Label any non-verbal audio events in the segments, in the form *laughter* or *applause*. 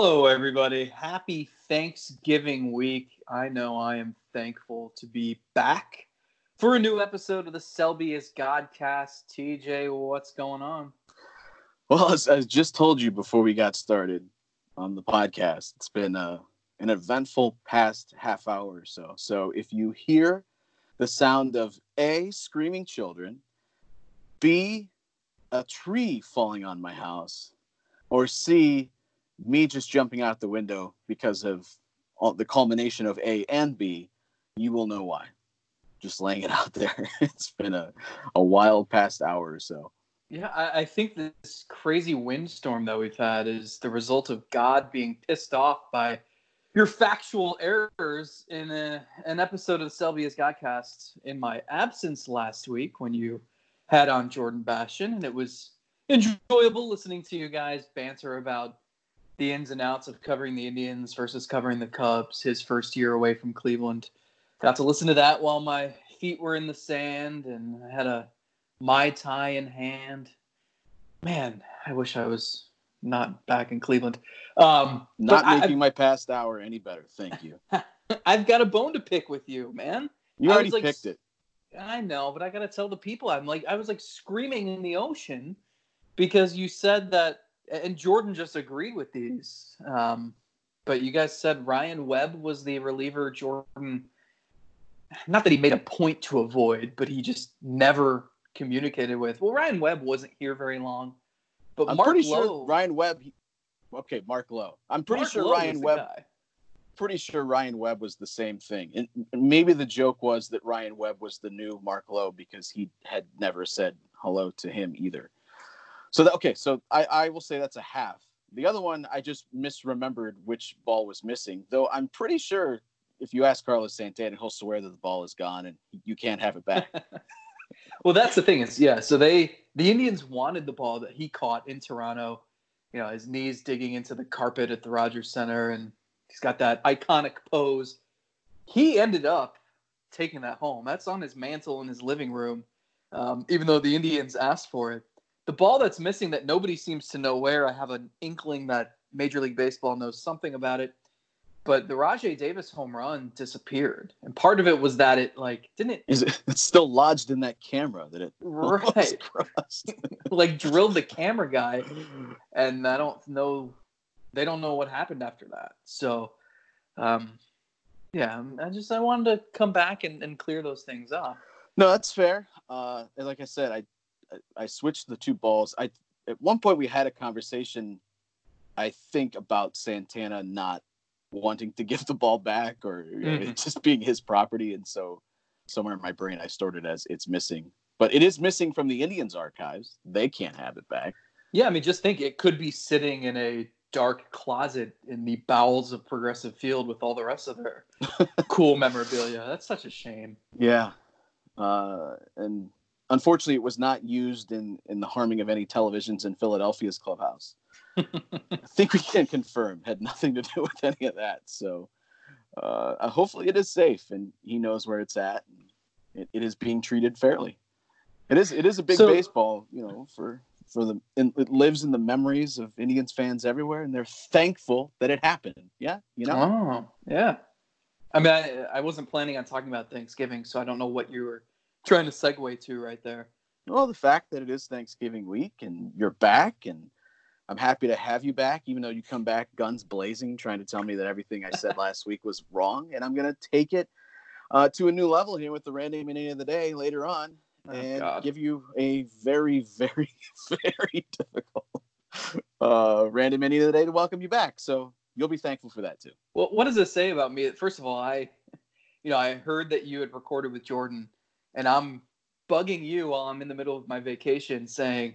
Hello, everybody. Happy Thanksgiving week. I know I am thankful to be back for a new episode of the Selby is Godcast. TJ, what's going on? Well, as I just told you before we got started on the podcast, it's been uh, an eventful past half hour or so. So if you hear the sound of A, screaming children, B, a tree falling on my house, or C, me just jumping out the window because of all, the culmination of A and B, you will know why. Just laying it out there. *laughs* it's been a, a wild past hour or so. Yeah, I, I think this crazy windstorm that we've had is the result of God being pissed off by your factual errors in a, an episode of Selby's Godcast in my absence last week when you had on Jordan Bastian, and it was enjoyable listening to you guys banter about the ins and outs of covering the Indians versus covering the Cubs. His first year away from Cleveland, got to listen to that while my feet were in the sand, and I had a mai tai in hand. Man, I wish I was not back in Cleveland. Um, not making I, my past hour any better. Thank you. *laughs* I've got a bone to pick with you, man. You already like, picked it. I know, but I gotta tell the people. I'm like, I was like screaming in the ocean because you said that, and Jordan just agreed with these. Um, but you guys said Ryan Webb was the reliever Jordan. Not that he made a point to avoid, but he just never communicated with. Well, Ryan Webb wasn't here very long, but I'm Mark pretty Lowe, sure Ryan Webb. Okay, Mark Lowe. I'm pretty Mark sure Lowe Ryan Webb. Pretty sure Ryan Webb was the same thing, and maybe the joke was that Ryan Webb was the new Mark Lowe because he had never said hello to him either. So that, okay, so I, I will say that's a half. The other one I just misremembered which ball was missing, though I'm pretty sure if you ask Carlos Santana, he'll swear that the ball is gone and you can't have it back. *laughs* well, that's the thing is, yeah. So they the Indians wanted the ball that he caught in Toronto. You know, his knees digging into the carpet at the Rogers Center, and he's got that iconic pose. He ended up taking that home. That's on his mantle in his living room, um, even though the Indians asked for it. The ball that's missing that nobody seems to know where. I have an inkling that Major League Baseball knows something about it but the Rajay Davis home run disappeared, and part of it was that it like didn't it? Is it? It's still lodged in that camera that it *laughs* right *laughs* like drilled the camera guy, and I don't know. They don't know what happened after that. So, um, yeah, I just I wanted to come back and, and clear those things up. No, that's fair. Uh, and like I said, I I switched the two balls. I at one point we had a conversation, I think about Santana not wanting to *laughs* give the ball back or mm-hmm. just being his property. And so somewhere in my brain, I stored it as it's missing. But it is missing from the Indians archives. They can't have it back. Yeah, I mean, just think it could be sitting in a dark closet in the bowels of Progressive Field with all the rest of their *laughs* cool memorabilia. That's such a shame. Yeah. Uh, and unfortunately, it was not used in, in the harming of any televisions in Philadelphia's clubhouse. *laughs* I think we can confirm had nothing to do with any of that. So uh, uh, hopefully it is safe and he knows where it's at. It, it is being treated fairly. It is it is a big so, baseball, you know, for for the it lives in the memories of Indians fans everywhere, and they're thankful that it happened. Yeah, you know. Oh, yeah. I mean, I, I wasn't planning on talking about Thanksgiving, so I don't know what you were trying to segue to right there. Well, the fact that it is Thanksgiving week and you're back and I'm happy to have you back, even though you come back guns blazing, trying to tell me that everything I said *laughs* last week was wrong. And I'm going to take it uh, to a new level here with the random minute of the day later on oh, and God. give you a very, *laughs* very, very difficult uh, random minute of the day to welcome you back. So you'll be thankful for that too. Well, what does this say about me? First of all, I, you know, I heard that you had recorded with Jordan, and I'm bugging you while I'm in the middle of my vacation saying,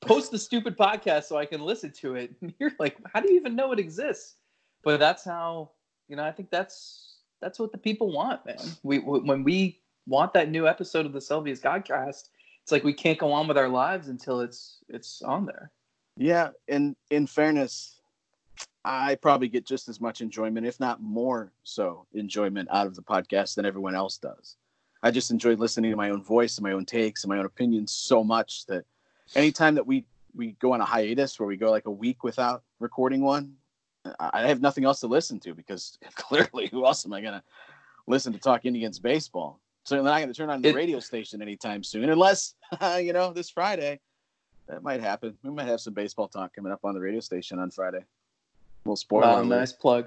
post the stupid podcast so I can listen to it. *laughs* And you're like, how do you even know it exists? But that's how you know. I think that's that's what the people want, man. We when we want that new episode of the Selby's Godcast, it's like we can't go on with our lives until it's it's on there. Yeah, and in fairness, I probably get just as much enjoyment, if not more so, enjoyment out of the podcast than everyone else does. I just enjoy listening to my own voice and my own takes and my own opinions so much that anytime that we we go on a hiatus where we go like a week without recording one, I have nothing else to listen to because *laughs* clearly, who else am I gonna listen to talk Indians baseball? Certainly not gonna turn on the It- radio station anytime soon, unless *laughs* you know this Friday. That might happen. We might have some baseball talk coming up on the radio station on Friday. little spoiler. Wow, nice plug.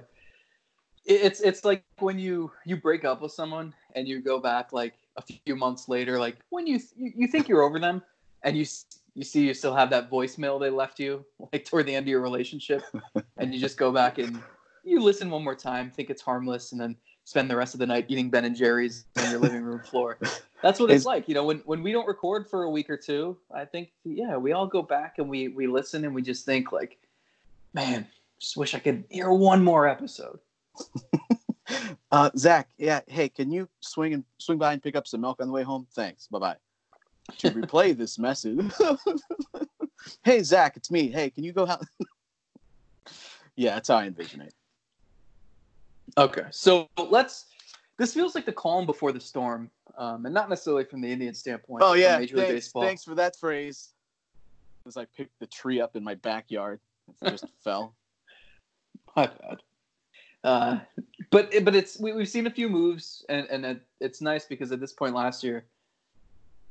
It- It's it's like when you you break up with someone and you go back like a few months later, like when you you, you think you're over them, and you you see you still have that voicemail they left you like toward the end of your relationship, *laughs* and you just go back and you listen one more time, think it's harmless, and then spend the rest of the night eating Ben and Jerry's on your living room floor. That's what it's Is- like, you know. When when we don't record for a week or two, I think yeah, we all go back and we we listen and we just think like, man, just wish I could hear one more episode. *laughs* Uh, Zach, yeah, hey, can you swing and swing by and pick up some milk on the way home? Thanks. Bye bye. To replay *laughs* this message, *laughs* hey Zach, it's me. Hey, can you go out? yeah, that's how I envision it. Okay, so let's. This feels like the calm before the storm, um, and not necessarily from the Indian standpoint. Oh yeah, Major League thanks, Baseball. thanks for that phrase. As I picked the tree up in my backyard, it just fell. My bad. Uh, but but it's we, we've seen a few moves, and and it, it's nice because at this point last year,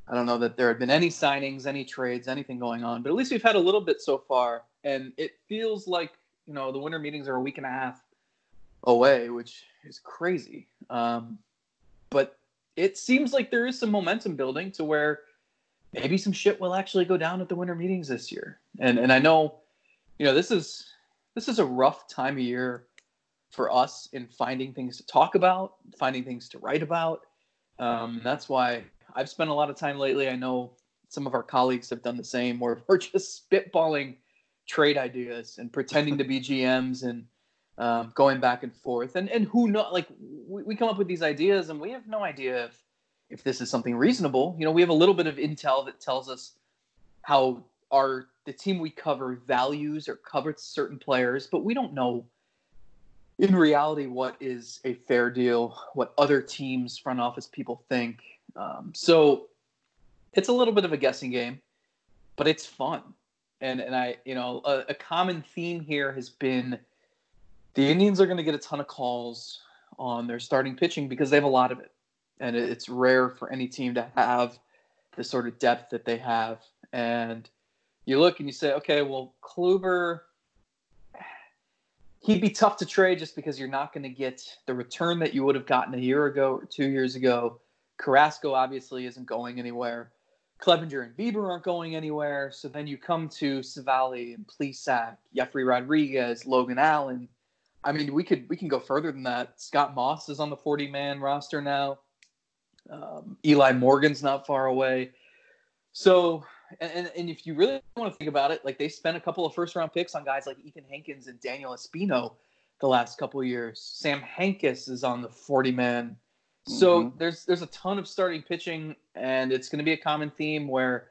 I don't know that there had been any signings, any trades, anything going on, but at least we've had a little bit so far, and it feels like you know the winter meetings are a week and a half away, which is crazy. Um, but it seems like there is some momentum building to where maybe some shit will actually go down at the winter meetings this year, and and I know, you know, this is this is a rough time of year for us in finding things to talk about, finding things to write about. Um, that's why I've spent a lot of time lately. I know some of our colleagues have done the same, where *laughs* we're just spitballing trade ideas and pretending to be *laughs* GMs and um, going back and forth. And and who know? Like we, we come up with these ideas, and we have no idea if if this is something reasonable. You know, we have a little bit of intel that tells us how our the team we cover values or covers certain players, but we don't know in reality what is a fair deal, what other teams, front office people think. Um, so it's a little bit of a guessing game, but it's fun. And and I, you know, a, a common theme here has been the Indians are going to get a ton of calls on their starting pitching because they have a lot of it, and it's rare for any team to have the sort of depth that they have. And you look and you say, okay, well, Kluber, he'd be tough to trade just because you're not going to get the return that you would have gotten a year ago or two years ago. Carrasco obviously isn't going anywhere. Clevinger and Bieber aren't going anywhere. So then you come to Civale and Plesac, Jefry Rodriguez, Logan Allen. I mean, we could we can go further than that. Scott Moss is on the 40 man roster now. Um, Eli Morgan's not far away. So, and, and, and if you really want to think about it, like they spent a couple of first round picks on guys like Ethan Hankins and Daniel Espino the last couple of years. Sam Hentges is on the 40 man. So Mhm. there's there's a ton of starting pitching, and it's going to be a common theme where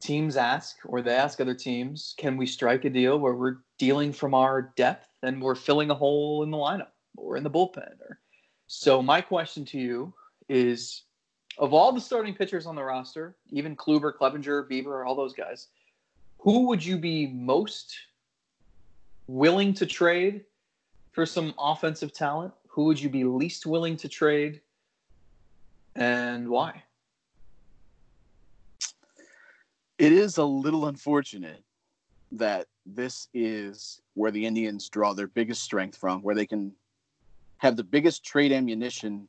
teams ask or they ask other teams, can we strike a deal where we're dealing from our depth and we're filling a hole in the lineup or in the bullpen? Or so my question to you is of all the starting pitchers on the roster, even Kluber, Clevinger, Bieber, all those guys, who would you be most willing to trade for some offensive talent? Who would you be least willing to trade? And why? It is a little unfortunate that this is where the Indians draw their biggest strength from, where they can have the biggest trade ammunition.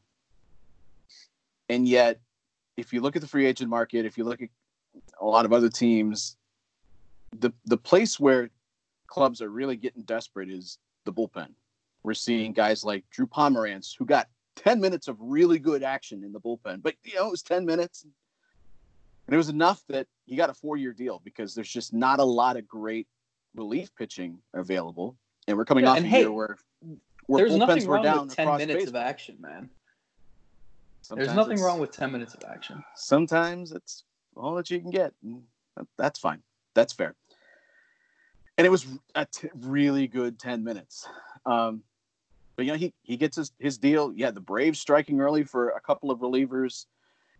And yet, if you look at the free agent market, if you look at a lot of other teams, the the place where clubs are really getting desperate is the bullpen. We're seeing guys like Drew Pomeranz, who got 10 minutes of really good action in the bullpen, but you know, it was 10 minutes. And it was enough that he got a four year deal because there's just not a lot of great relief pitching available. And we're coming Yeah, off a hey, year where, where There's bullpens nothing were wrong down with 10 minutes baseball. of action, man. Sometimes There's nothing wrong with 10 minutes of action. sometimes it's all that you can get. That's fine. That's fair. And it was a t- really good 10 minutes. Um, but, you know, he, he gets his, his deal. Yeah, the Braves striking early for a couple of relievers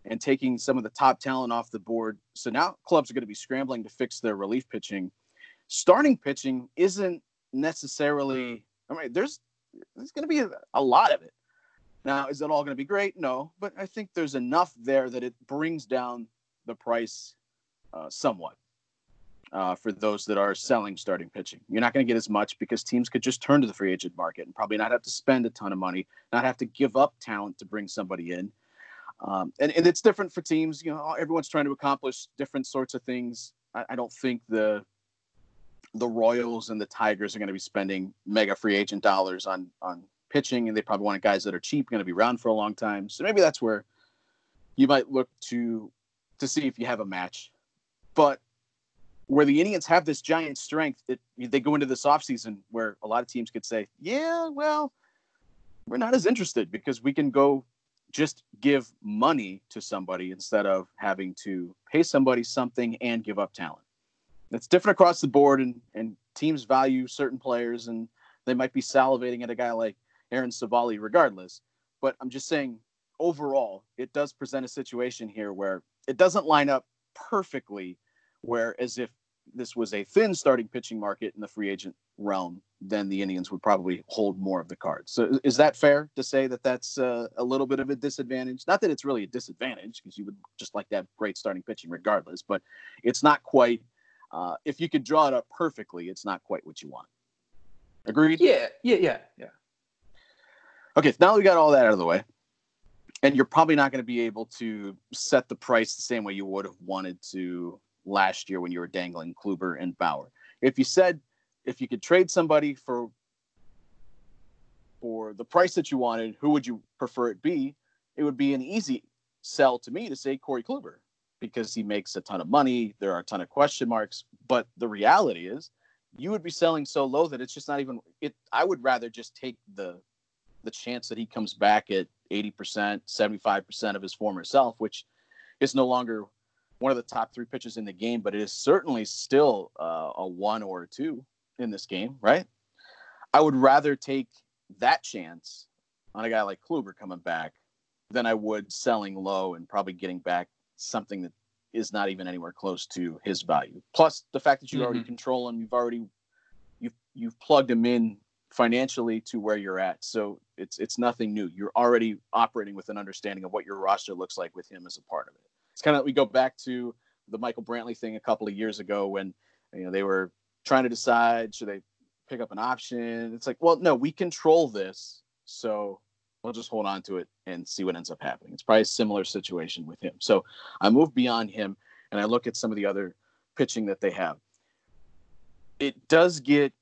and taking some of the top talent off the board. So now clubs are going to be scrambling to fix their relief pitching. Starting pitching isn't necessarily. I mean, there's there's going to be a, a lot of it. Now, is it all going to be great? No, but I think there's enough there that it brings down the price uh, somewhat uh, for those that are selling starting pitching. You're not going to get as much because teams could just turn to the free agent market and probably not have to spend a ton of money, not have to give up talent to bring somebody in. Um, and, and it's different for teams. You know, everyone's trying to accomplish different sorts of things. I, I don't think the the Royals and the Tigers are going to be spending mega free agent dollars on on pitching, and they probably want guys that are cheap, going to be around for a long time. So maybe that's where you might look to to see if you have a match. But where the Indians have this giant strength, it, they go into this offseason where a lot of teams could say, yeah, well, we're not as interested because we can go just give money to somebody instead of having to pay somebody something and give up talent. It's different across the board, and, and teams value certain players, and they might be salivating at a guy like Aaron Civale regardless. But I'm just saying, overall, it does present a situation here where it doesn't line up perfectly, where as if this was a thin starting pitching market in the free agent realm, then the Indians would probably hold more of the cards. So is that fair to say that that's uh, a little bit of a disadvantage? Not that it's really a disadvantage because you would just like to have great starting pitching regardless, but it's not quite. Uh, if you could draw it up perfectly, it's not quite what you want. Agreed? Yeah, yeah, yeah, yeah. Okay, now that we got all that out of the way, and you're probably not going to be able to set the price the same way you would have wanted to last year when you were dangling Kluber and Bauer. If you said if you could trade somebody for for the price that you wanted, who would you prefer it be? It would be an easy sell to me to say Corey Kluber because he makes a ton of money. There are a ton of question marks, but the reality is you would be selling so low that it's just not even it I would rather just take the the chance that he comes back at 80%, 75% of his former self, which is no longer one of the top three pitchers in the game, but it is certainly still uh, a one or a two in this game, right? I would rather take that chance on a guy like Kluber coming back than I would selling low and probably getting back something that is not even anywhere close to his value. Plus the fact that you mm-hmm. already control him, you've already you've you've plugged him in financially to where you're at. So it's it's nothing new. You're already operating with an understanding of what your roster looks like with him as a part of it. It's kind of we go back to the Michael Brantley thing a couple of years ago when you know they were trying to decide should they pick up an option. It's like, well, no, we control this, so we'll just hold on to it and see what ends up happening. It's probably a similar situation with him. So I move beyond him and I look at some of the other pitching that they have. It does get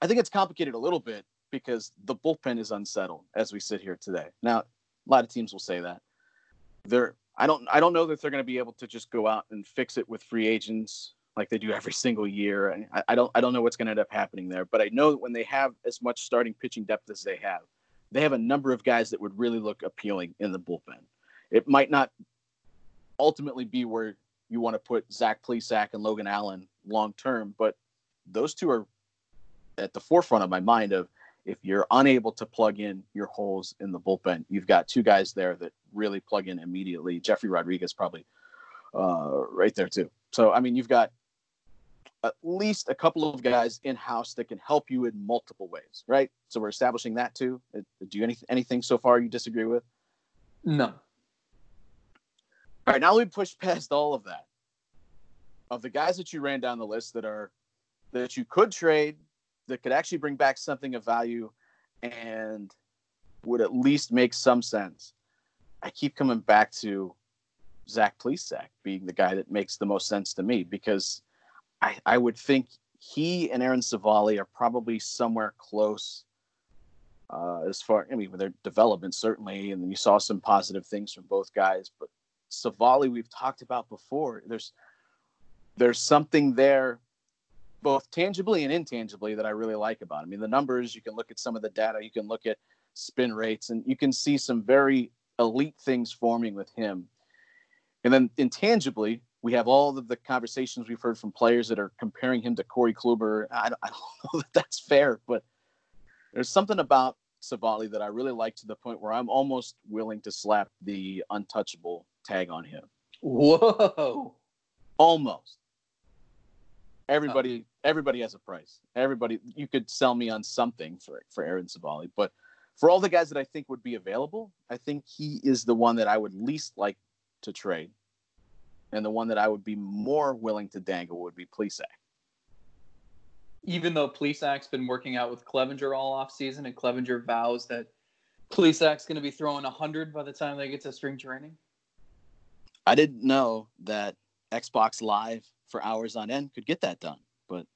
I think it's complicated a little bit because the bullpen is unsettled as we sit here today. Now, a lot of teams will say that. They're I don't I don't know that they're going to be able to just go out and fix it with free agents like they do every *laughs* single year. And I, I don't I don't know what's going to end up happening there. But I know that when they have as much starting pitching depth as they have, they have a number of guys that would really look appealing in the bullpen. It might not ultimately be where you want to put Zach Plesac and Logan Allen long term, but those two are at the forefront of my mind of if you're unable to plug in your holes in the bullpen, you've got two guys there that really plug in immediately. Jefry Rodriguez probably uh, right there too. So I mean, you've got at least a couple of guys in house that can help you in multiple ways, right? So we're establishing that too. Uh, do you any, anything so far you disagree with? No. All right, now we push past all of that. Of the guys that you ran down the list that are that you could trade that could actually bring back something of value and would at least make some sense. I keep coming back to Zach Plesac being the guy that makes the most sense to me because I, I would think he and Aaron Civale are probably somewhere close uh, as far, I mean, with their development, certainly. And then you saw some positive things from both guys. But Civale we've talked about before. There's there's something there both tangibly and intangibly that I really like about. Him. I mean, the numbers, you can look at some of the data, you can look at spin rates, and you can see some very elite things forming with him. And then intangibly, we have all of the conversations we've heard from players that are comparing him to Corey Kluber. I, I don't *laughs* know that that's fair, but there's something about Civale that I really like to the point where I'm almost willing to slap the untouchable tag on him. Whoa. Almost everybody oh. everybody has a price. Everybody you could sell me on something for for Aaron Civale, but for all the guys that I think would be available, I think he is the one that I would least like to trade. And the one that I would be more willing to dangle would be Plesac. Even though Plesac's been working out with Clevinger all off season and Clevinger vows that Plesac's going to be throwing 100 by the time they get to spring training. I didn't know that Xbox Live for hours on end could get that done, but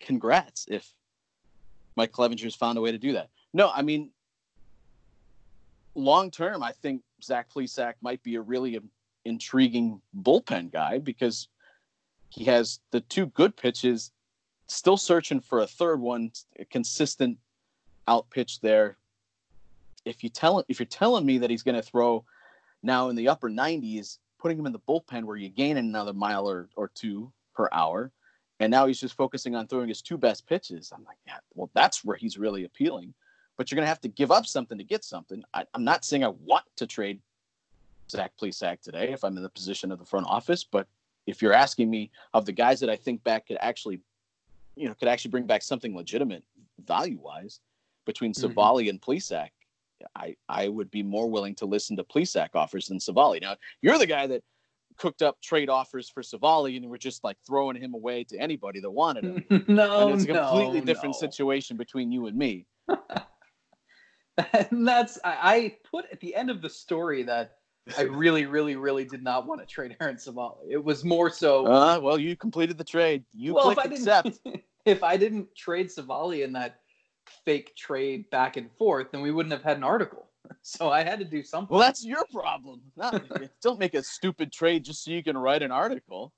congrats if Mike Clevinger's found a way to do that. No, I mean, long term, I think Zach Plesac might be a really intriguing bullpen guy because he has the two good pitches, still searching for a third one, a consistent out pitch there. If you tell if you're telling me that he's going to throw now in the upper 90s, putting him in the bullpen where you gain another mile or, or two per hour, and now he's just focusing on throwing his two best pitches. I'm like, yeah, well, that's where he's really appealing but you're going to have to give up something to get something. I, am not saying I want to trade Zach Plesac today if I'm in the position of the front office, but if you're asking me of the guys that I think back could actually, you know, could actually bring back something legitimate value wise between mm-hmm. Civale and Plesac, I, I would be more willing to listen to Plesac offers than Civale. Now, you're the guy that cooked up trade offers for Civale and we're just like throwing him away to anybody that wanted him. *laughs* no, and it's a completely no, different no. situation between you and me. *laughs* and that's I, I, put at the end of the story that I really, really, really did not want to trade Aaron Civale. It was more so. Uh, well, you completed the trade. You well, click accept. *laughs* if I didn't trade Civale in that fake trade back and forth, then we wouldn't have had an article. *laughs* So I had to do something. Well, that's your problem. Not, *laughs* don't make a stupid trade just so you can write an article.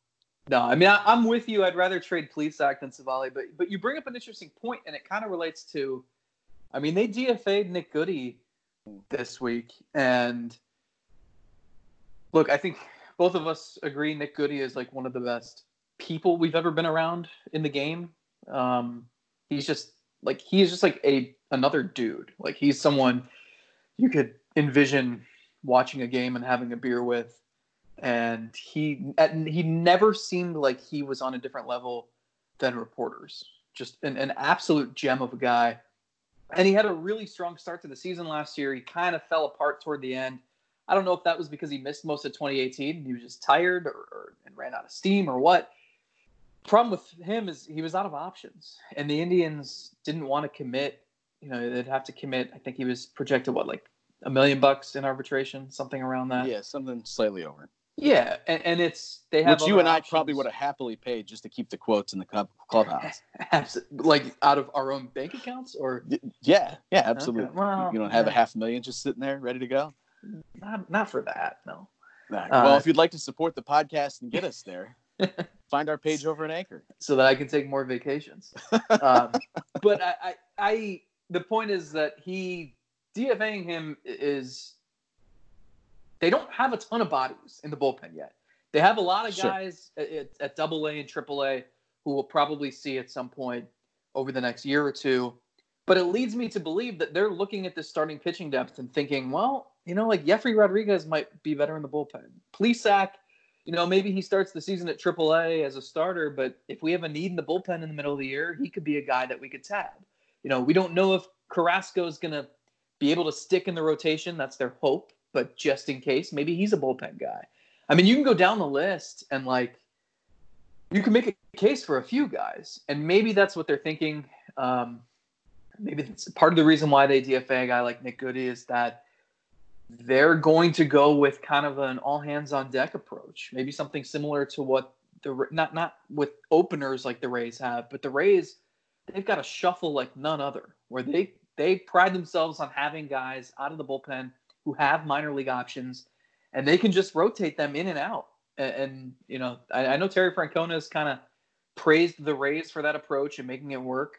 No, I mean I, am with you. I'd rather trade Plesac than Civale, but but you bring up an interesting point, and it kind of relates to I mean, they DFA'd Nick Goody this week, and look, I think both of us agree Nick Goody is like one of the best people we've ever been around in the game. Um, he's just like he's just like a another dude. Like he's someone you could envision watching a game and having a beer with, and he he never seemed like he was on a different level than reporters. Just an, an absolute gem of a guy and he had a really strong start to the season last year. He kind of fell apart toward the end. I don't know if that was because he missed most of 2018 he was just tired or, or and ran out of steam or what. Problem with him is he was out of options, and the Indians didn't want to commit. You know, they'd have to commit. I think he was projected what like a million bucks in arbitration, something around that. Yeah, something slightly over. Yeah, and, and it's they have which you and options. I probably would have happily paid just to keep the quotes in the club clubhouse. *laughs* like out of our own bank accounts, or yeah, yeah, absolutely. Okay. Well, you don't have yeah. a half million just sitting there ready to go. Not, not for that, no. Nah. Uh, well, if you'd like to support the podcast and get us there, *laughs* find our page over at Anchor, so that I can take more vacations. *laughs* um, but I, I, I, the point is that he DFAing him is they don't have a ton of bodies in the bullpen yet. They have a lot of guys sure. at, at double A and triple A who we'll probably see at some point over the next year or two. But it leads me to believe that they're looking at this starting pitching depth and thinking, well, you know, like Jefry Rodriguez might be better in the bullpen. Plesac, you know, maybe he starts the season at AAA as a starter, but if we have a need in the bullpen in the middle of the year, he could be a guy that we could tab. You know, we don't know if Carrasco is going to be able to stick in the rotation. That's their hope but just in case, maybe he's a bullpen guy. I mean, you can go down the list and like you can make a case for a few guys, and maybe that's what they're thinking. Um, maybe that's part of the reason why they DFA a guy like Nick Goody is that they're going to go with kind of an all hands on deck approach, maybe something similar to what the not not with openers like the Rays have, but the Rays they've got a shuffle like none other, where they they pride themselves on having guys out of the bullpen who have minor league options, and they can just rotate them in and out. And, and you know, I, I know Terry Francona has kind of praised the Rays for that approach and making it work.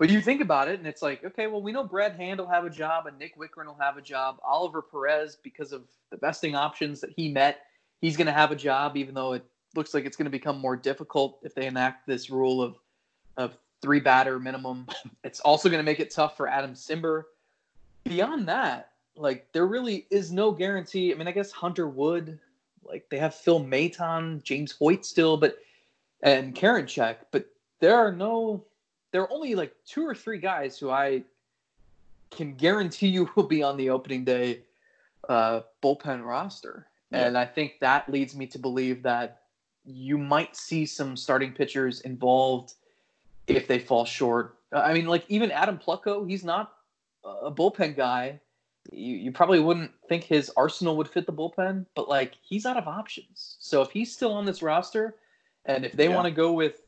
But you think about it, and it's like, okay, well, we know Brad Hand will have a job, and Nick Wittgren will have a job. Oliver Perez, because of the vesting options that he met, he's going to have a job, even though it looks like it's going to become more difficult if they enact this rule of of three batter minimum. *laughs* It's also going to make it tough for Adam Cimber. Beyond that, like there really is no guarantee. I mean, I guess Hunter Wood, like they have Phil Maton, James Hoyt still, but and Karinchak, but there are no, there are only like two or three guys who I can guarantee you will be on the opening day uh, bullpen roster. Yeah. And I think that leads me to believe that you might see some starting pitchers involved if they fall short. I mean, like even Adam Plutko, he's not a bullpen guy. You, you probably wouldn't think his arsenal would fit the bullpen, but like he's out of options. So if he's still on this roster, and if they yeah. want to go with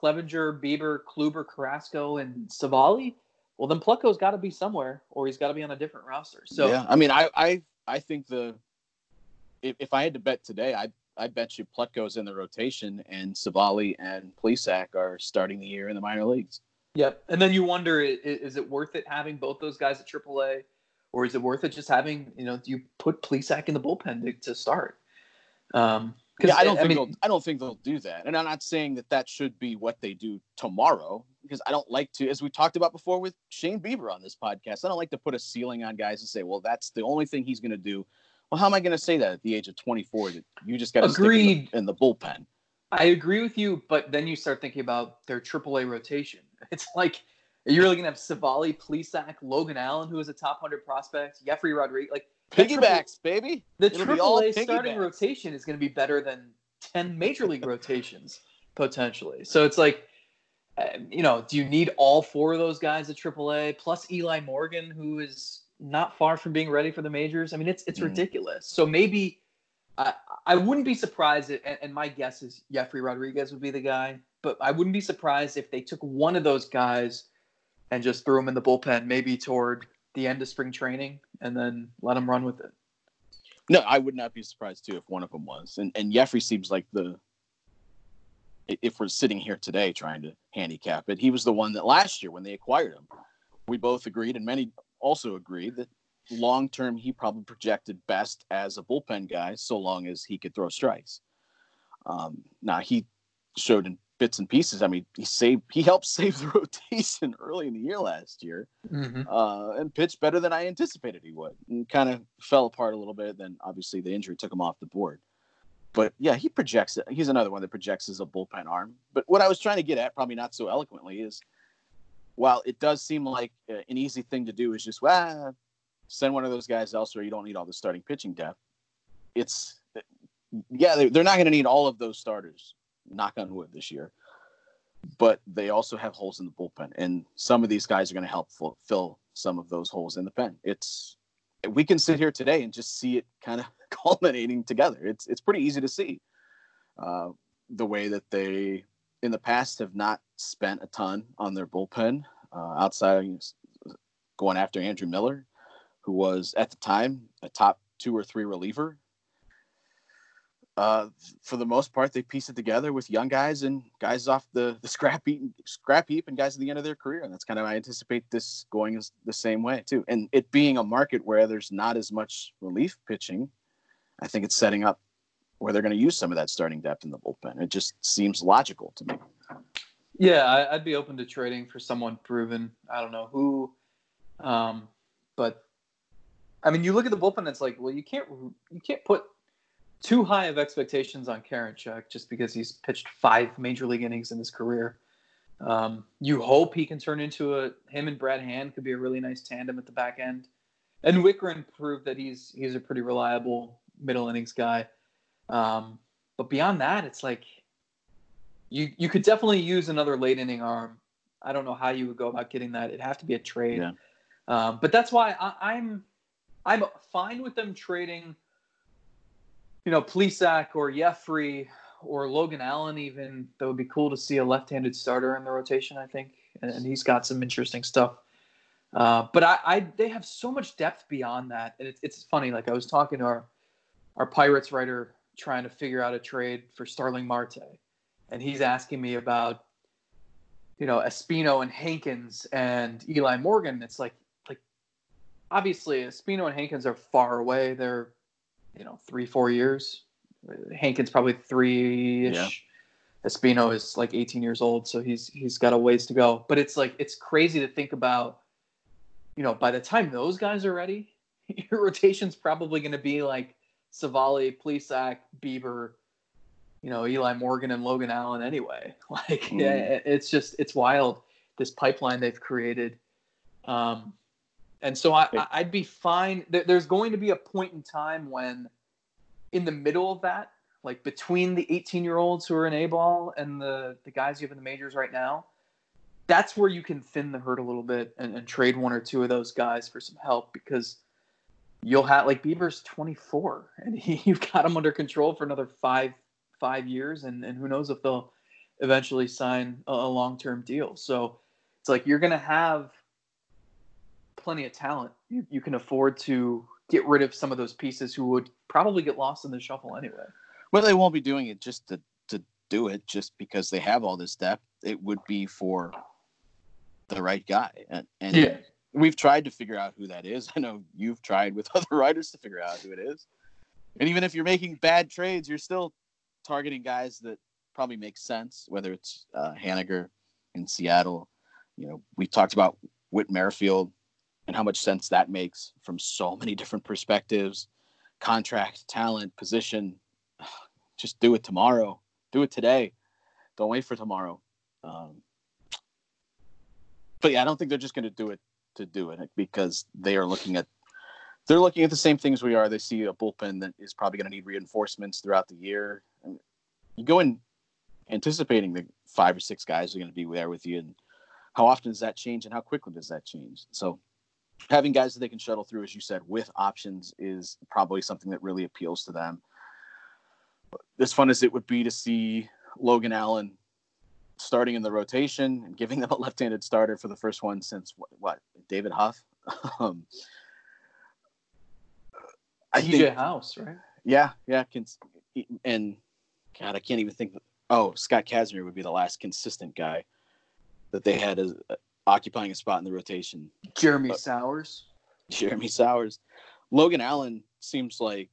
Clevinger, Bieber, Kluber, Carrasco, and Civale, well then Plutko's got to be somewhere, or he's got to be on a different roster. So yeah, I mean, I I I think the if, if I had to bet today, I I bet you Plutko's in the rotation and Civale and Plesac are starting the year in the minor leagues. Yep, and then you wonder, is it worth it having both those guys at AAA, or is it worth it just having you know do you put Plesac in the bullpen to, to start? Um, yeah, I don't I think mean, they'll, I don't think they'll do that, and I'm not saying that that should be what they do tomorrow because I don't like to, as we talked about before with Shane Bieber on this podcast, I don't like to put a ceiling on guys and say, well, that's the only thing he's going to do. Well, how am I going to say that at the age of 24 that you just got to stick in the, in the bullpen? I agree with you, but then you start thinking about their AAA rotation. *laughs* It's like, you're you really going to have Civale, Plesac, Logan Allen, who is a top 100 prospect, Jefry Rodriguez? Like, piggybacks, baby. The It'll AAA starting rotation is going to be better than 10 major league rotations, potentially. So it's like, uh, you know, do you need all four of those guys at AAA plus Eli Morgan, who is not far from being ready for the majors? I mean, it's it's mm. ridiculous. So maybe I I wouldn't be surprised, and, and my guess is Jefry Rodriguez would be the guy, but I wouldn't be surprised if they took one of those guys and just threw him in the bullpen, maybe toward the end of spring training, and then let him run with it. No, I would not be surprised too if one of them was, and and Jefry seems like the if we're sitting here today trying to handicap it, he was the one that last year when they acquired him, we both agreed, and many also agreed that long term he probably projected best as a bullpen guy, so long as he could throw strikes. Um, now he showed in bits and pieces. I mean, he saved, he helped save the *laughs* rotation early in the year last year, mm-hmm. uh, and pitched better than I anticipated he would, and kind of fell apart a little bit. Then obviously the injury took him off the board. But yeah, he projects it. He's another one that projects as a bullpen arm. But what I was trying to get at, probably not so eloquently, is while it does seem like uh, an easy thing to do is just well, send one of those guys elsewhere. You don't need all the starting pitching depth. It's yeah, they're not going to need all of those starters. Knock on wood this year, but they also have holes in the bullpen, and some of these guys are going to help fill some of those holes in the pen. It's we can sit here today and just see it kind of *laughs* culminating together. It's it's pretty easy to see uh, the way that they in the past have not spent a ton on their bullpen uh, outside of going after Andrew Miller, who was at the time a top two or three reliever uh, for the most part, they piece it together with young guys and guys off the, the *laughs* scrap heap, scrap heap and guys at the end of their career. And that's kind of, I anticipate this going the same way too. And it being a market where there's not as much relief pitching, I think it's setting up where they're going to use some of that starting depth in the bullpen. It just seems logical to me. Yeah, I, would be open to trading for someone proven. I don't know who, um, but I mean, you look at the bullpen. It's like, well, you can't you can't put too high of expectations on Karinchak just because he's pitched five major league innings in his career. Um, you hope he can turn into a him and Brad Hand could be a really nice tandem at the back end. And Wittgren proved that he's he's a pretty reliable middle innings guy. Um, but beyond that, it's like you you could definitely use another late inning arm. I don't know how you would go about getting that. It'd have to be a trade. Yeah. Um, but that's why I, I'm I'm fine with them trading you know, Plesac or Jefry or Logan Allen, even that would be cool to see a left-handed starter in the rotation. I think, and, and he's got some interesting stuff. Uh, but I, I, they have so much depth beyond that, and it's it's funny. Like I was talking to our our Pirates writer trying to figure out a trade for Starling Marte, and he's asking me about you know Espino and Hankins and Eli Morgan. It's like like obviously Espino and Hankins are far away. They're you know three four years. Hankins probably three ish. Yeah. Espino is like 18 years old, so he's he's got a ways to go. But it's like it's crazy to think about. You know, by the time those guys are ready, *laughs* your rotation's probably going to be like Civale, Plesac, Bieber, you know Eli Morgan and Logan Allen anyway. *laughs* Like Mhm. yeah, it's just it's wild this pipeline they've created. Um, and so I, I'd be fine. There's going to be a point in time when, in the middle of that, like between the 18 year olds who are in A ball and the the guys you have in the majors right now, that's where you can thin the herd a little bit and, and trade one or two of those guys for some help because you'll have like Bieber's 24 and he, *laughs* you've got him under control for another five five years and, and who knows if they'll eventually sign a, a long-term deal so it's like you're gonna have plenty of talent you, you can afford to get rid of some of those pieces who would probably get lost in the shuffle anyway Well, they won't be doing it just to, to do it, just because they have all this depth. It would be for the right guy. And, and we've tried to figure out who that is. *laughs* I know you've tried with *laughs* other writers to figure out who it is. And even if you're making bad trades, you're still targeting guys that probably make sense, whether it's uh, Haniger in Seattle. You know, we talked about Whit Merrifield and how much sense that makes from so many different perspectives contract, talent, position. *sighs* Just do it tomorrow. Do it today. Don't wait for tomorrow. Um, but yeah, I don't think they're just going to do it to do it because they are looking at they're looking at the same things we are. They see a bullpen that is probably going to need reinforcements throughout the year. And you go in anticipating the five or six guys are going to be there with you, and how often does that change, and how quickly does that change? So having guys that they can shuttle through, as you said, with options is probably something that really appeals to them. As fun as it would be to see Logan Allen starting in the rotation and giving them a *laughs* left-handed starter for the first one since what, what David Huff. *laughs* um, I TJ think, House right yeah, yeah, cons- and God, I can't even think. Oh, Scott Kazmir would be the last consistent guy that they had as occupying a spot in the rotation. Jeremy Uh, Sowers *laughs* Jeremy Sowers. Logan Allen seems like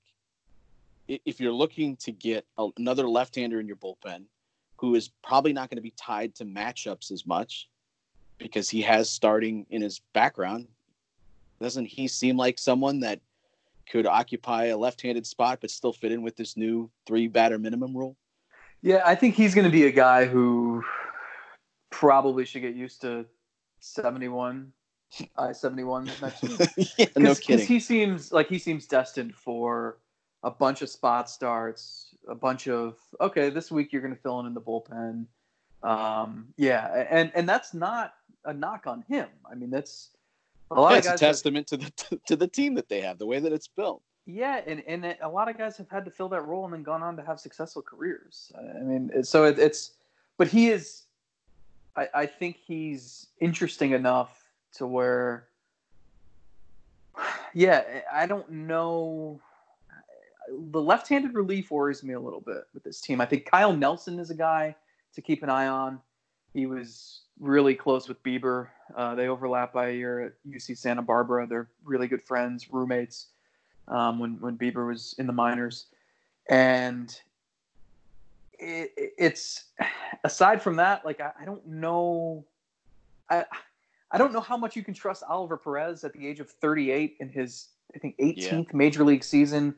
if you're looking to get a- another left-hander in your bullpen who is probably not going to be tied to matchups as much because he has starting in his background, doesn't he seem like someone that could occupy a left-handed spot but still fit in with this new three batter minimum rule? Yeah, I think he's going to be a guy who probably should get used to 71, I 71 *laughs* next year. yeah, no kidding. he seems like he seems destined for a bunch of spot starts, a bunch of okay, this week you're going to fill in in the bullpen. Um, yeah, and and that's not a knock on him. I mean, that's a lot of it's a guys. have- testament to the to the team that they have, the way that it's built. yeah, and and a lot of guys have had to fill that role and then gone on to have successful careers. I mean, so it, it's, but he is. I, I think he's interesting enough to where. *sighs* Yeah, I don't know. The left-handed relief worries me a little bit with this team. I think Kyle Nelson is a guy to keep an eye on. He was really close with Bieber. Uh, they overlap by a year at UC Santa Barbara. They're really good friends, roommates um, when when Bieber was in the minors, and it, it's aside from that, like I, I don't know, I I don't know how much you can trust Oliver Perez at the age of 38 in his I think 18th major league season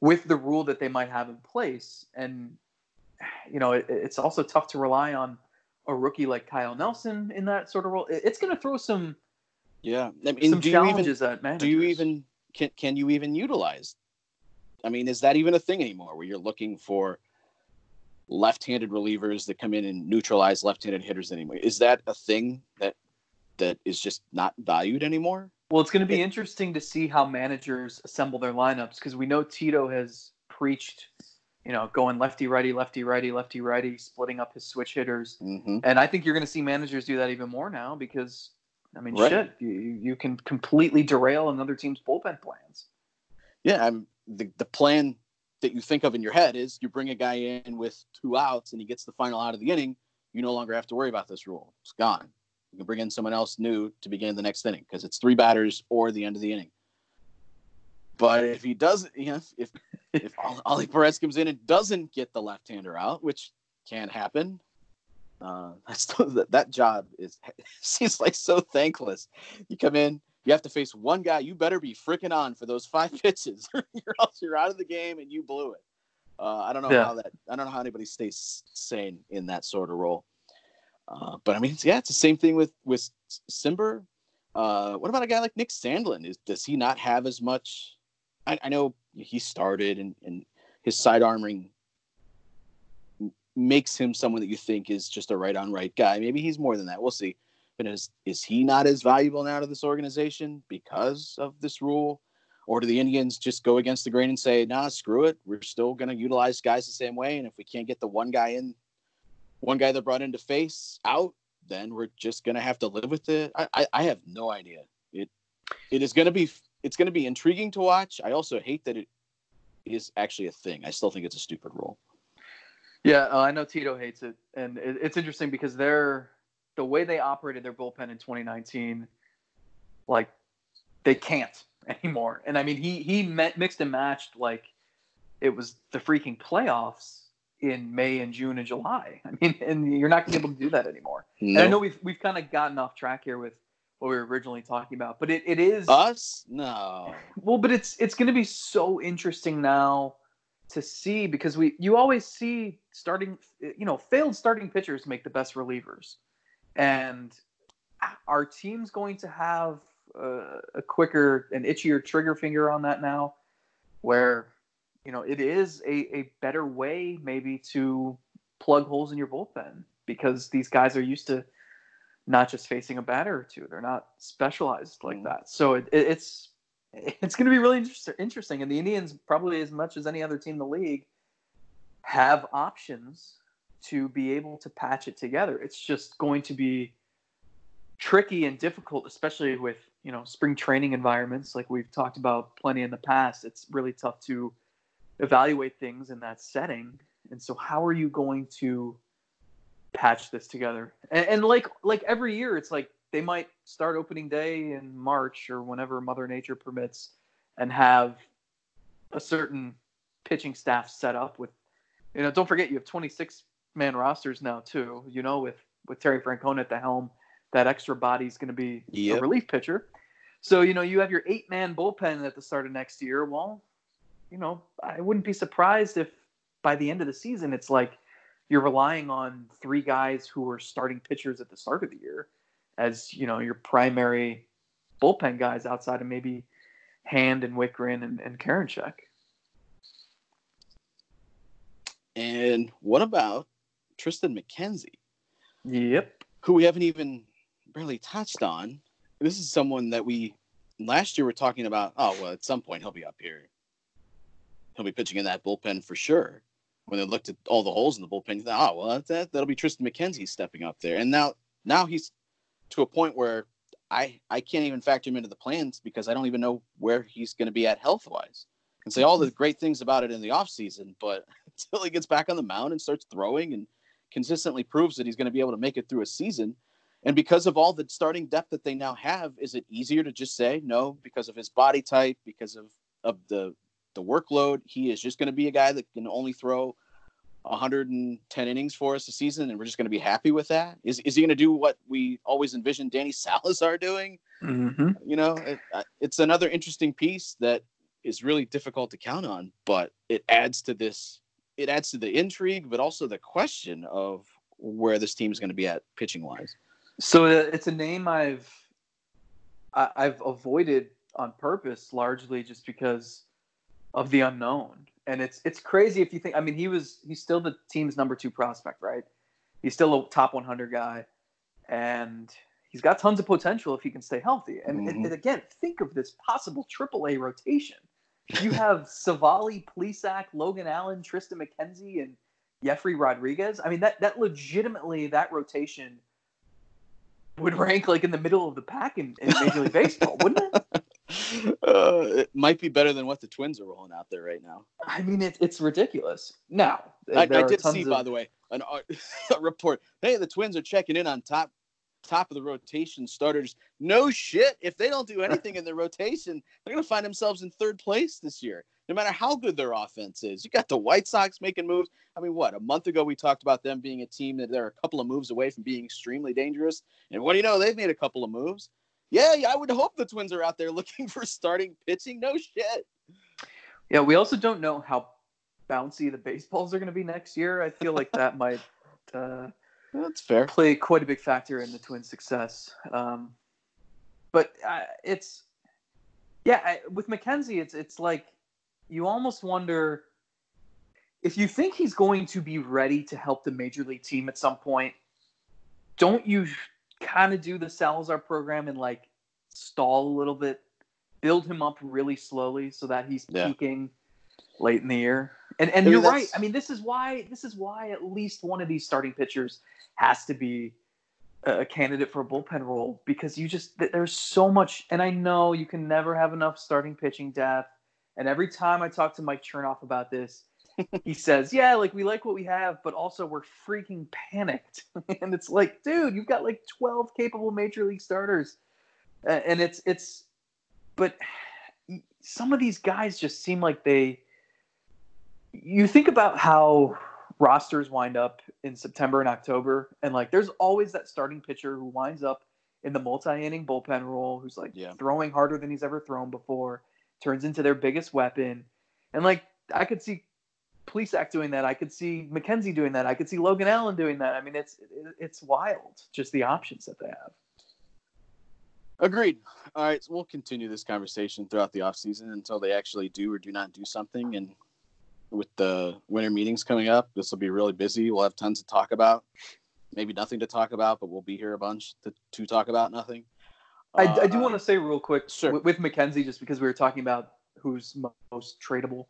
with the rule that they might have in place, and you know it, it's also tough to rely on a rookie like Kyle Nelson in that sort of role. It, it's going to throw some Yeah, I mean, some do you even challenges at managers. do you even can can you even utilize i mean is that even a thing anymore where you're looking for left-handed relievers that come in and neutralize left-handed hitters anymore is that a thing that that is just not valued anymore Well, it's going to be interesting to see how managers assemble their lineups because we know Tito has preached, you know, going lefty righty, lefty righty, lefty righty, splitting up his switch hitters, mm-hmm. and I think you're going to see managers do that even more now because, I mean, Right. shit, you, you can completely derail another team's bullpen plans. yeah i'm the, the plan that you think of in your head is you bring a guy in with two outs and he gets the final out of the inning you no longer have to worry about this rule. It's gone. You can bring in someone else new to begin the next inning because it's three batters or the end of the inning. But if he doesn't you know if if Ali *laughs* Perez comes in and doesn't get the left-hander out, which can happen, uh, *laughs* that's that, that job is *laughs* seems like so thankless. You come in, you have to face one guy. You better be freaking on for those five *laughs* pitches, or else you're out of the game and you blew it. Uh, I don't know Yeah. how that. I don't know how anybody stays sane in that sort of role. Uh, but I mean, yeah, it's the same thing with with Cimber. Uh, what about a guy like Nick Sandlin? Is does he not have as much? I, I know he started and, and his side armoring makes him someone that you think is just a right on right guy. Maybe he's more than that. We'll see. But is is he not as valuable now to this organization because of this rule? Or do the Indians just go against the grain and say, nah, screw it. We're still going to utilize guys the same way. And if we can't get the one guy in, one guy that brought in to face out, then we're just going to have to live with it. I, I, I have no idea. It It is to be it's going to be intriguing to watch. I also hate that it is actually a thing. I still think it's a stupid rule. Yeah, uh, I know Tito hates it, and it, it's interesting because they're the way they operated their bullpen in 2019, like they can't *laughs* anymore. And I mean, he he met, mixed and matched like it was the freaking playoffs in May and June and July. *laughs* I mean, and you're not gonna be able to do that anymore. And I know we've we've kind of gotten off track here with what we were originally talking about, but it, it is Us? No. *laughs* well, but it's it's going to be so interesting now to see because we you always see starting you know failed starting pitchers make the best relievers, and our team's going to have uh, a quicker and itchier trigger finger on that now, where you know it is a, a better way maybe to plug holes in your bullpen because these guys are used to not just facing a batter or two. They're not specialized like Mhm. that. So it, it, it's it's going to be really inter- interesting. And the Indians, probably as much as any other team in the league, have options to be able to patch it together. It's just going to be tricky and difficult, especially with you know spring training environments like we've talked about plenty in the past. It's really tough to evaluate things in that setting. And so, how are you going to patch this together? And, and like like every year, it's like they might start opening day in March or whenever Mother Nature permits, and have a certain pitching staff set up with, you know, don't forget you have 26 man rosters now too. You know, with with Terry Francona at the helm, that extra body is going to be a relief pitcher. So you know you have your eight man bullpen at the start of next year. Well, you know I wouldn't be surprised if by the end of the season it's like you're relying on three guys who were starting pitchers at the start of the year as you know your primary bullpen guys outside of maybe Hand and Wittgren and, and Karinchak. And what about Tristan McKenzie, Yep. who we haven't even barely touched on? This is someone that we last year were talking about. Oh well, at some point he'll be up here. He'll be pitching in that bullpen for sure. When they looked at all the holes in the bullpen, you thought, oh well, that that'll be Tristan McKenzie stepping up there. And now now he's to a point where I I can't even factor him into the plans because I don't even know where he's going to be at health wise. And say all the great things about it in the offseason, but *laughs* until he gets back on the mound and starts throwing and consistently proves that he's going to be able to make it through a season. And because of all the starting depth that they now have, is it easier to just say no because of his body type, because of of the the workload? He is just going to be a guy that can only throw 110 innings for us a season, and we're just going to be happy with that. Is is he going to do what we always envisioned Danny *laughs* Salazar doing? Mm-hmm. You know, it, uh, it's another interesting piece that is really difficult to count on, but it adds to this. It adds to the intrigue, but also the question of where this team is going to be at pitching wise. So uh, it's a name I've I, I've avoided on purpose, largely just because of the unknown. And it's it's crazy if you think. I mean, he was he's still the team's number two prospect, right? He's still a top 100 guy, and he's got tons of potential if he can stay healthy. And, and- Mhm. and again, think of this possible AAA rotation. You have Civale, Plesac, Logan Allen, Tristan McKenzie, and Jefry Rodriguez. I mean, that that legitimately that rotation would rank like in the middle of the pack in, in Major League Baseball, wouldn't it? *laughs* Uh, it might be better than what the Twins are rolling out there right now. I mean, it, it's ridiculous. Now, I, I did see, of- by the way, an, *laughs* a report. Hey, the Twins are checking in on top top of the rotation starters. No shit. If they don't do anything in the rotation, they're going to find themselves in third place this year. No matter how good their offense is, you got the White Sox making moves. I mean, what a month ago we talked about them being a team that they're a couple of moves away from being extremely dangerous, and what do you know? They've made a couple of moves. Yeah, I would hope the Twins are out there *laughs* looking for starting pitching. No shit. Yeah, we also don't know how bouncy the baseballs are going to be next year, I feel like that *laughs* might uh, That's fair. play quite a big factor in the Twins' success. Um, but uh, it's yeah, I, with McKenzie, it's it's like you almost wonder if you think he's going to be ready to help the major league team at some point. Don't you kind of do the Salazar program and like stall a little bit, build him up really slowly so that he's Yeah. peaking late in the year. And and I mean, you're right. I mean, this is why this is why at least one of these starting pitchers has to be a candidate for a bullpen role because you just there's so much and I know you can never have enough starting pitching depth. And every time I talk to Mike Chernoff about this, he *laughs* says, "Yeah, like we like what we have, but also we're freaking panicked." *laughs* and it's like, dude, you've got like 12 capable major league starters. And it's it's but *sighs* some of these guys just seem like they you think about how rosters wind up in September and October, and like there's always that starting pitcher who winds up in the multi-inning bullpen role, who's like Yeah. throwing harder than he's ever thrown before, turns into their biggest weapon, and like I could see Plesac doing that, I could see McKenzie doing that, I could see Logan Allen doing that. I mean, it's it's wild, just the options that they have. Agreed. All right, so we'll continue this conversation throughout the offseason until they actually do or do not do something. And with the winter meetings coming up, this will be really busy. We'll have tons to talk about. Maybe nothing to talk about, but we'll be here a bunch to, to talk about nothing. I, I do Uh, want to say real quick sure. with, with McKenzie, just because we were talking about who's mo- most tradable.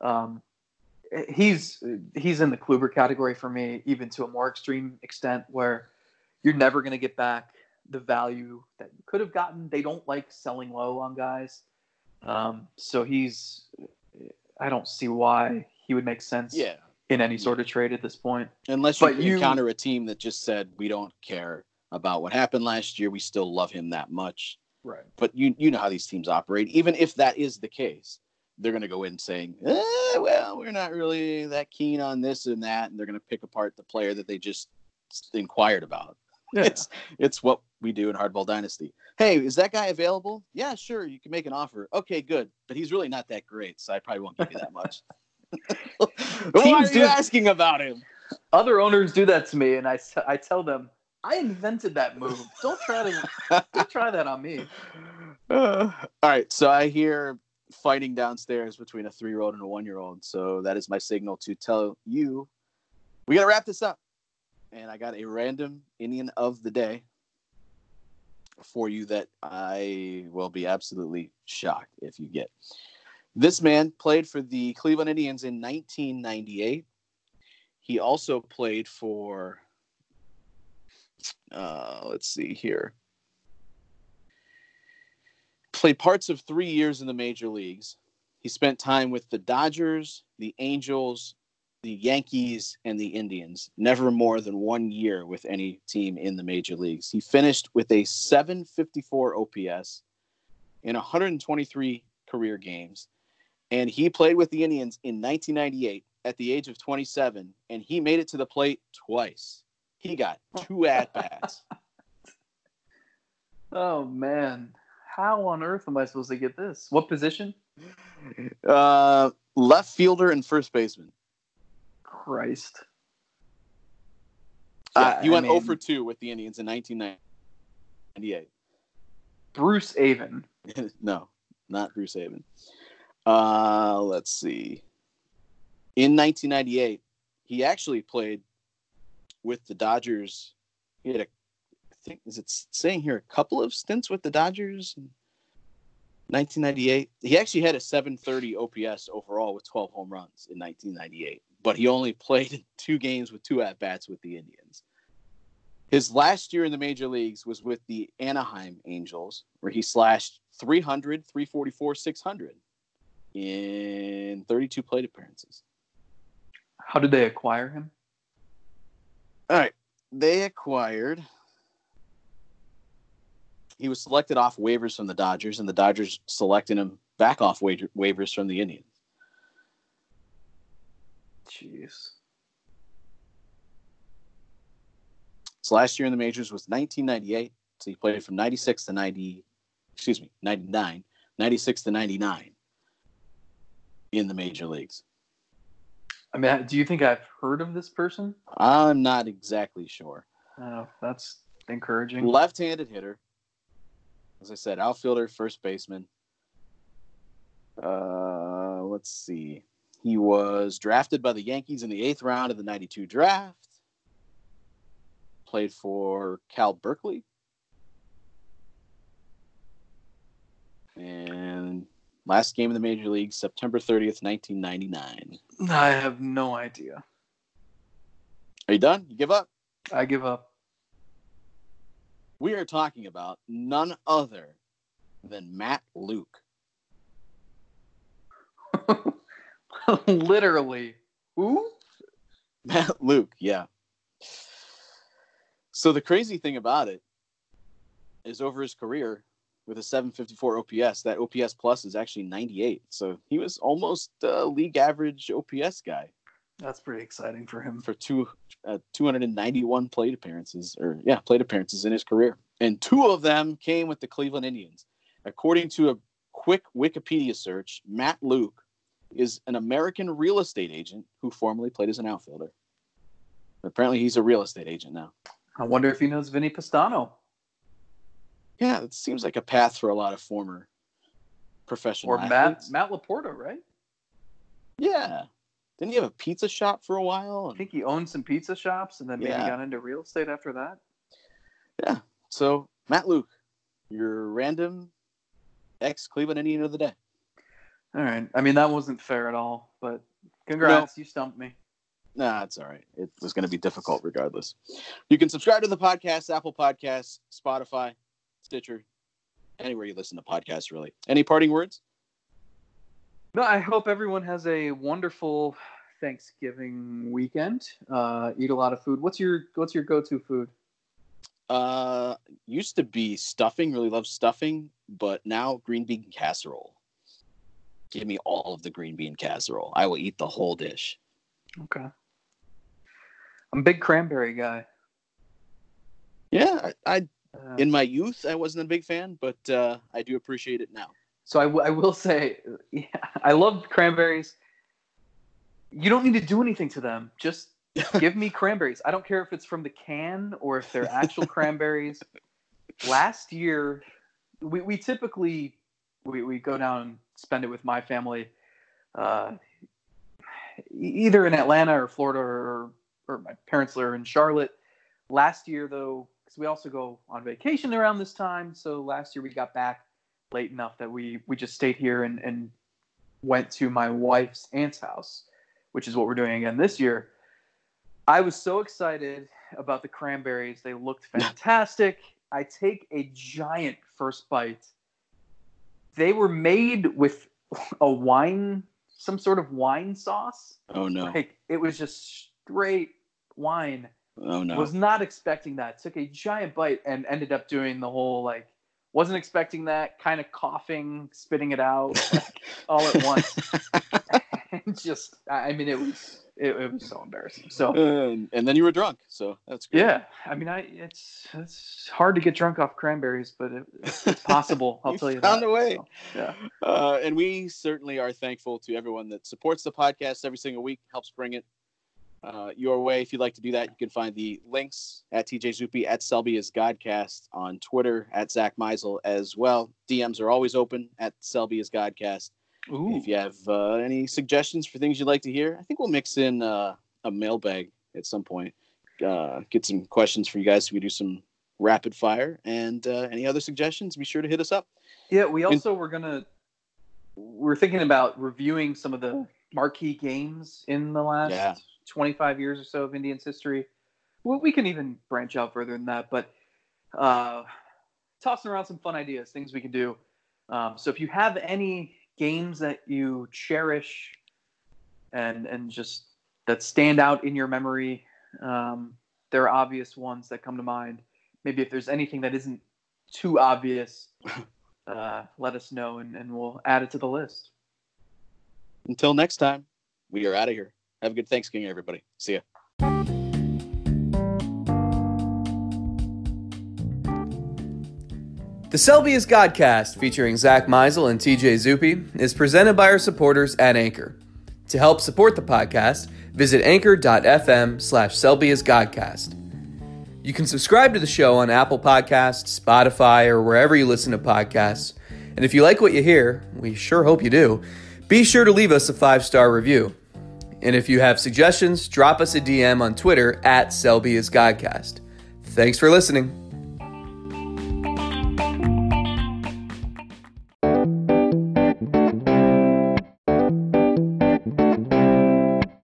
Um, he's he's in the Kluber category for me, even to a more extreme extent, where you're never going to get back the value that you could have gotten. They don't like selling low on guys, um, so he's. I don't see why he would make sense Yeah, in any sort of trade at this point. unless you you- encounter a team that just said we don't care about what happened last year, we still love him that much. Right. But you you know how these teams operate. Even if that is the case, they're going to go in saying, eh, "Well, we're not really that keen on this and that," and they're going to pick apart the player that they just inquired about. *laughs* Yeah. It's it's what we do in Hardball Dynasty. Hey, is that guy available? Yeah, sure. You can make an offer. Okay, good. But he's really not that great, so I probably won't give you that much. *laughs* *laughs* Why are you asking about him? Other owners do that to me, and I, I tell them, I invented that move. Don't try to don't try that on me. Uh, all right, so I hear fighting downstairs between a three-year-old and a one-year-old. So that is my signal to tell you we got to wrap this up. And I got a random Indian of the day for you that I will be absolutely shocked if you get. This man played for the Cleveland Indians in 1998. He also played for, uh, let's see here played parts of three years in the major leagues. He spent time with the Dodgers, the Angels, the Yankees, and the Indians. Never more than one year with any team in the major leagues. He finished with a 754 OPS in 123 career games. And he played with the Indians in 1998 at the age of 27, and he made it to the plate twice. He got two at bats. *laughs* Oh man, how on earth am I supposed to get this? What position? uh, left fielder and first baseman. Christ. Yeah, he I went 0 mean- for 2 with the Indians in 1998. Bruce Aven. *laughs* no, not Bruce Haven. Uh, let's see. In 1998, he actually played with the Dodgers. He had a, I think, is it saying here a couple of stints with the Dodgers? in 1998. He actually had a 730 OPS overall with 12 home runs in 1998, but he only *laughs* played two games with two at bats with the Indians. His last year in the major leagues was with the Anaheim Angels, where he slashed 300, 344, 600 in 32 plate appearances. How did they acquire him? All right. They acquired. He was selected off waivers from the Dodgers, and the Dodgers selected him back off wa- waivers from the Indians. Jeez. His last year in the majors was 1998. So he played from 96 to 90, excuse me, 99, 96 to 99 in the major leagues. I mean, do you think I've heard of this person? I'm not exactly sure. Oh, that's encouraging. Left-handed hitter. As I said, outfielder, first baseman. Uh, let's see. He was drafted by the Yankees in the eighth round of the '92 draft. Played for Cal Berkeley. And last game in the major league, September 30th, 1999. I have no idea. Are you done? You give up? I give up. We are talking about none other than Matt Luke. *laughs* *laughs* Literally. Who? Matt Luke, yeah. So the crazy thing about it is over his career with a 754 OPS, that OPS plus is actually 98. So he was almost a league average OPS guy. That's pretty exciting for him. For two uh, 291 plate appearances, or yeah, plate appearances in his career, and two of them came with the Cleveland Indians. According to a quick Wikipedia search, Matt Luke is an American real estate agent who formerly played as an outfielder. Apparently, he's a real estate agent now. I wonder if he knows Vinnie Pestano. Yeah, it seems like a path for a lot of former professional or athletes. Matt Matt Laporta, right? Yeah, didn't he have a pizza shop for a while? I think he owned some pizza shops and then maybe Yeah. got into real estate after that. Yeah. So Matt Luke, your random ex Cleveland Indian of the day. All right. I mean, that wasn't fair at all, but congrats. You stumped me. Nah, it's all right. It was going to be difficult regardless. You can subscribe to the podcast, Apple Podcasts, Spotify, Stitcher, anywhere you listen to podcasts, really. Any parting words? No, I hope everyone has a wonderful Thanksgiving weekend. Uh, eat a lot of food. What's your What's your go to food? Uh, used to be stuffing, really love stuffing, but now green bean casserole. Give me all of the green bean casserole. I will eat the whole dish. Okay. I'm a big cranberry guy. Yeah, I, I Uh, in my youth I wasn't a big fan, but uh, I do appreciate it now. So I, w- I will say, *laughs* yeah, I love cranberries. You don't need to do anything to them. Just *laughs* give me cranberries. I don't care if it's from the can or if they're actual cranberries. *laughs* Last year, we, we typically we, we go down spend it with my family, uh, either in Atlanta or Florida or, or my parents are in Charlotte. Last year, though, because we also go on vacation around this time, so last year we got back late enough that we we just stayed here and and went to my wife's aunt's house, which is what we're doing again this year. I was so excited about the cranberries. They looked fantastic. I take a giant first bite. They were made with a wine, some sort of wine sauce. Oh no! Like it was just straight wine. Oh no! Was not expecting that. Took a giant bite and ended up doing the whole like wasn't expecting that, kind of coughing, spitting it out all at once. *laughs* and *laughs* just I mean it was it, it was so embarrassing. So and, and then you were drunk, so that's great. yeah, I mean I it's it's hard to get drunk off cranberries, but it, it's *laughs* possible. I'll tell you found that. a way. So, yeah. Uh, and we certainly are thankful to everyone that supports the podcast every single week, helps bring it uh, your way. If you'd like to do that, you can find the links at TJ Zuppe, at Selby is Godcast, on Twitter, at Zack Meisel as well. DMs are always open at Selby is Godcast. Ooh. If you have uh, any suggestions for things you'd like to hear, I think we'll mix in uh, a mailbag at some point. Uh, get some questions for you guys so we do some rapid fire. And uh, any other suggestions, be sure to hit us up. Yeah, we also were gonna we're thinking about reviewing some of the marquee games in the last Yeah. 25 years or so of Indians history. Well, we can even branch out further than that, but uh, tossing around some fun ideas, things we can do. Um, so if you have any games that you cherish and and just that stand out in your memory, um, there are obvious ones that come to mind. Maybe if there's anything that isn't too obvious, *laughs* uh, let us know and, and we'll add it to the list. Until next time, we are out of here. Have a good Thanksgiving, everybody. See ya. The Selby is Godcast, featuring Zack Meisel and TJ Zuppe, is presented by our supporters at Anchor. To help support the podcast, visit anchor.fm slash Godcast. You can subscribe to the show on Apple Podcasts, Spotify, or wherever you listen to podcasts. And if you like what you hear, we sure hope you do, be sure to leave us a five star review. And if you have suggestions, drop us a DM on Twitter at Selby Godcast. Thanks for listening.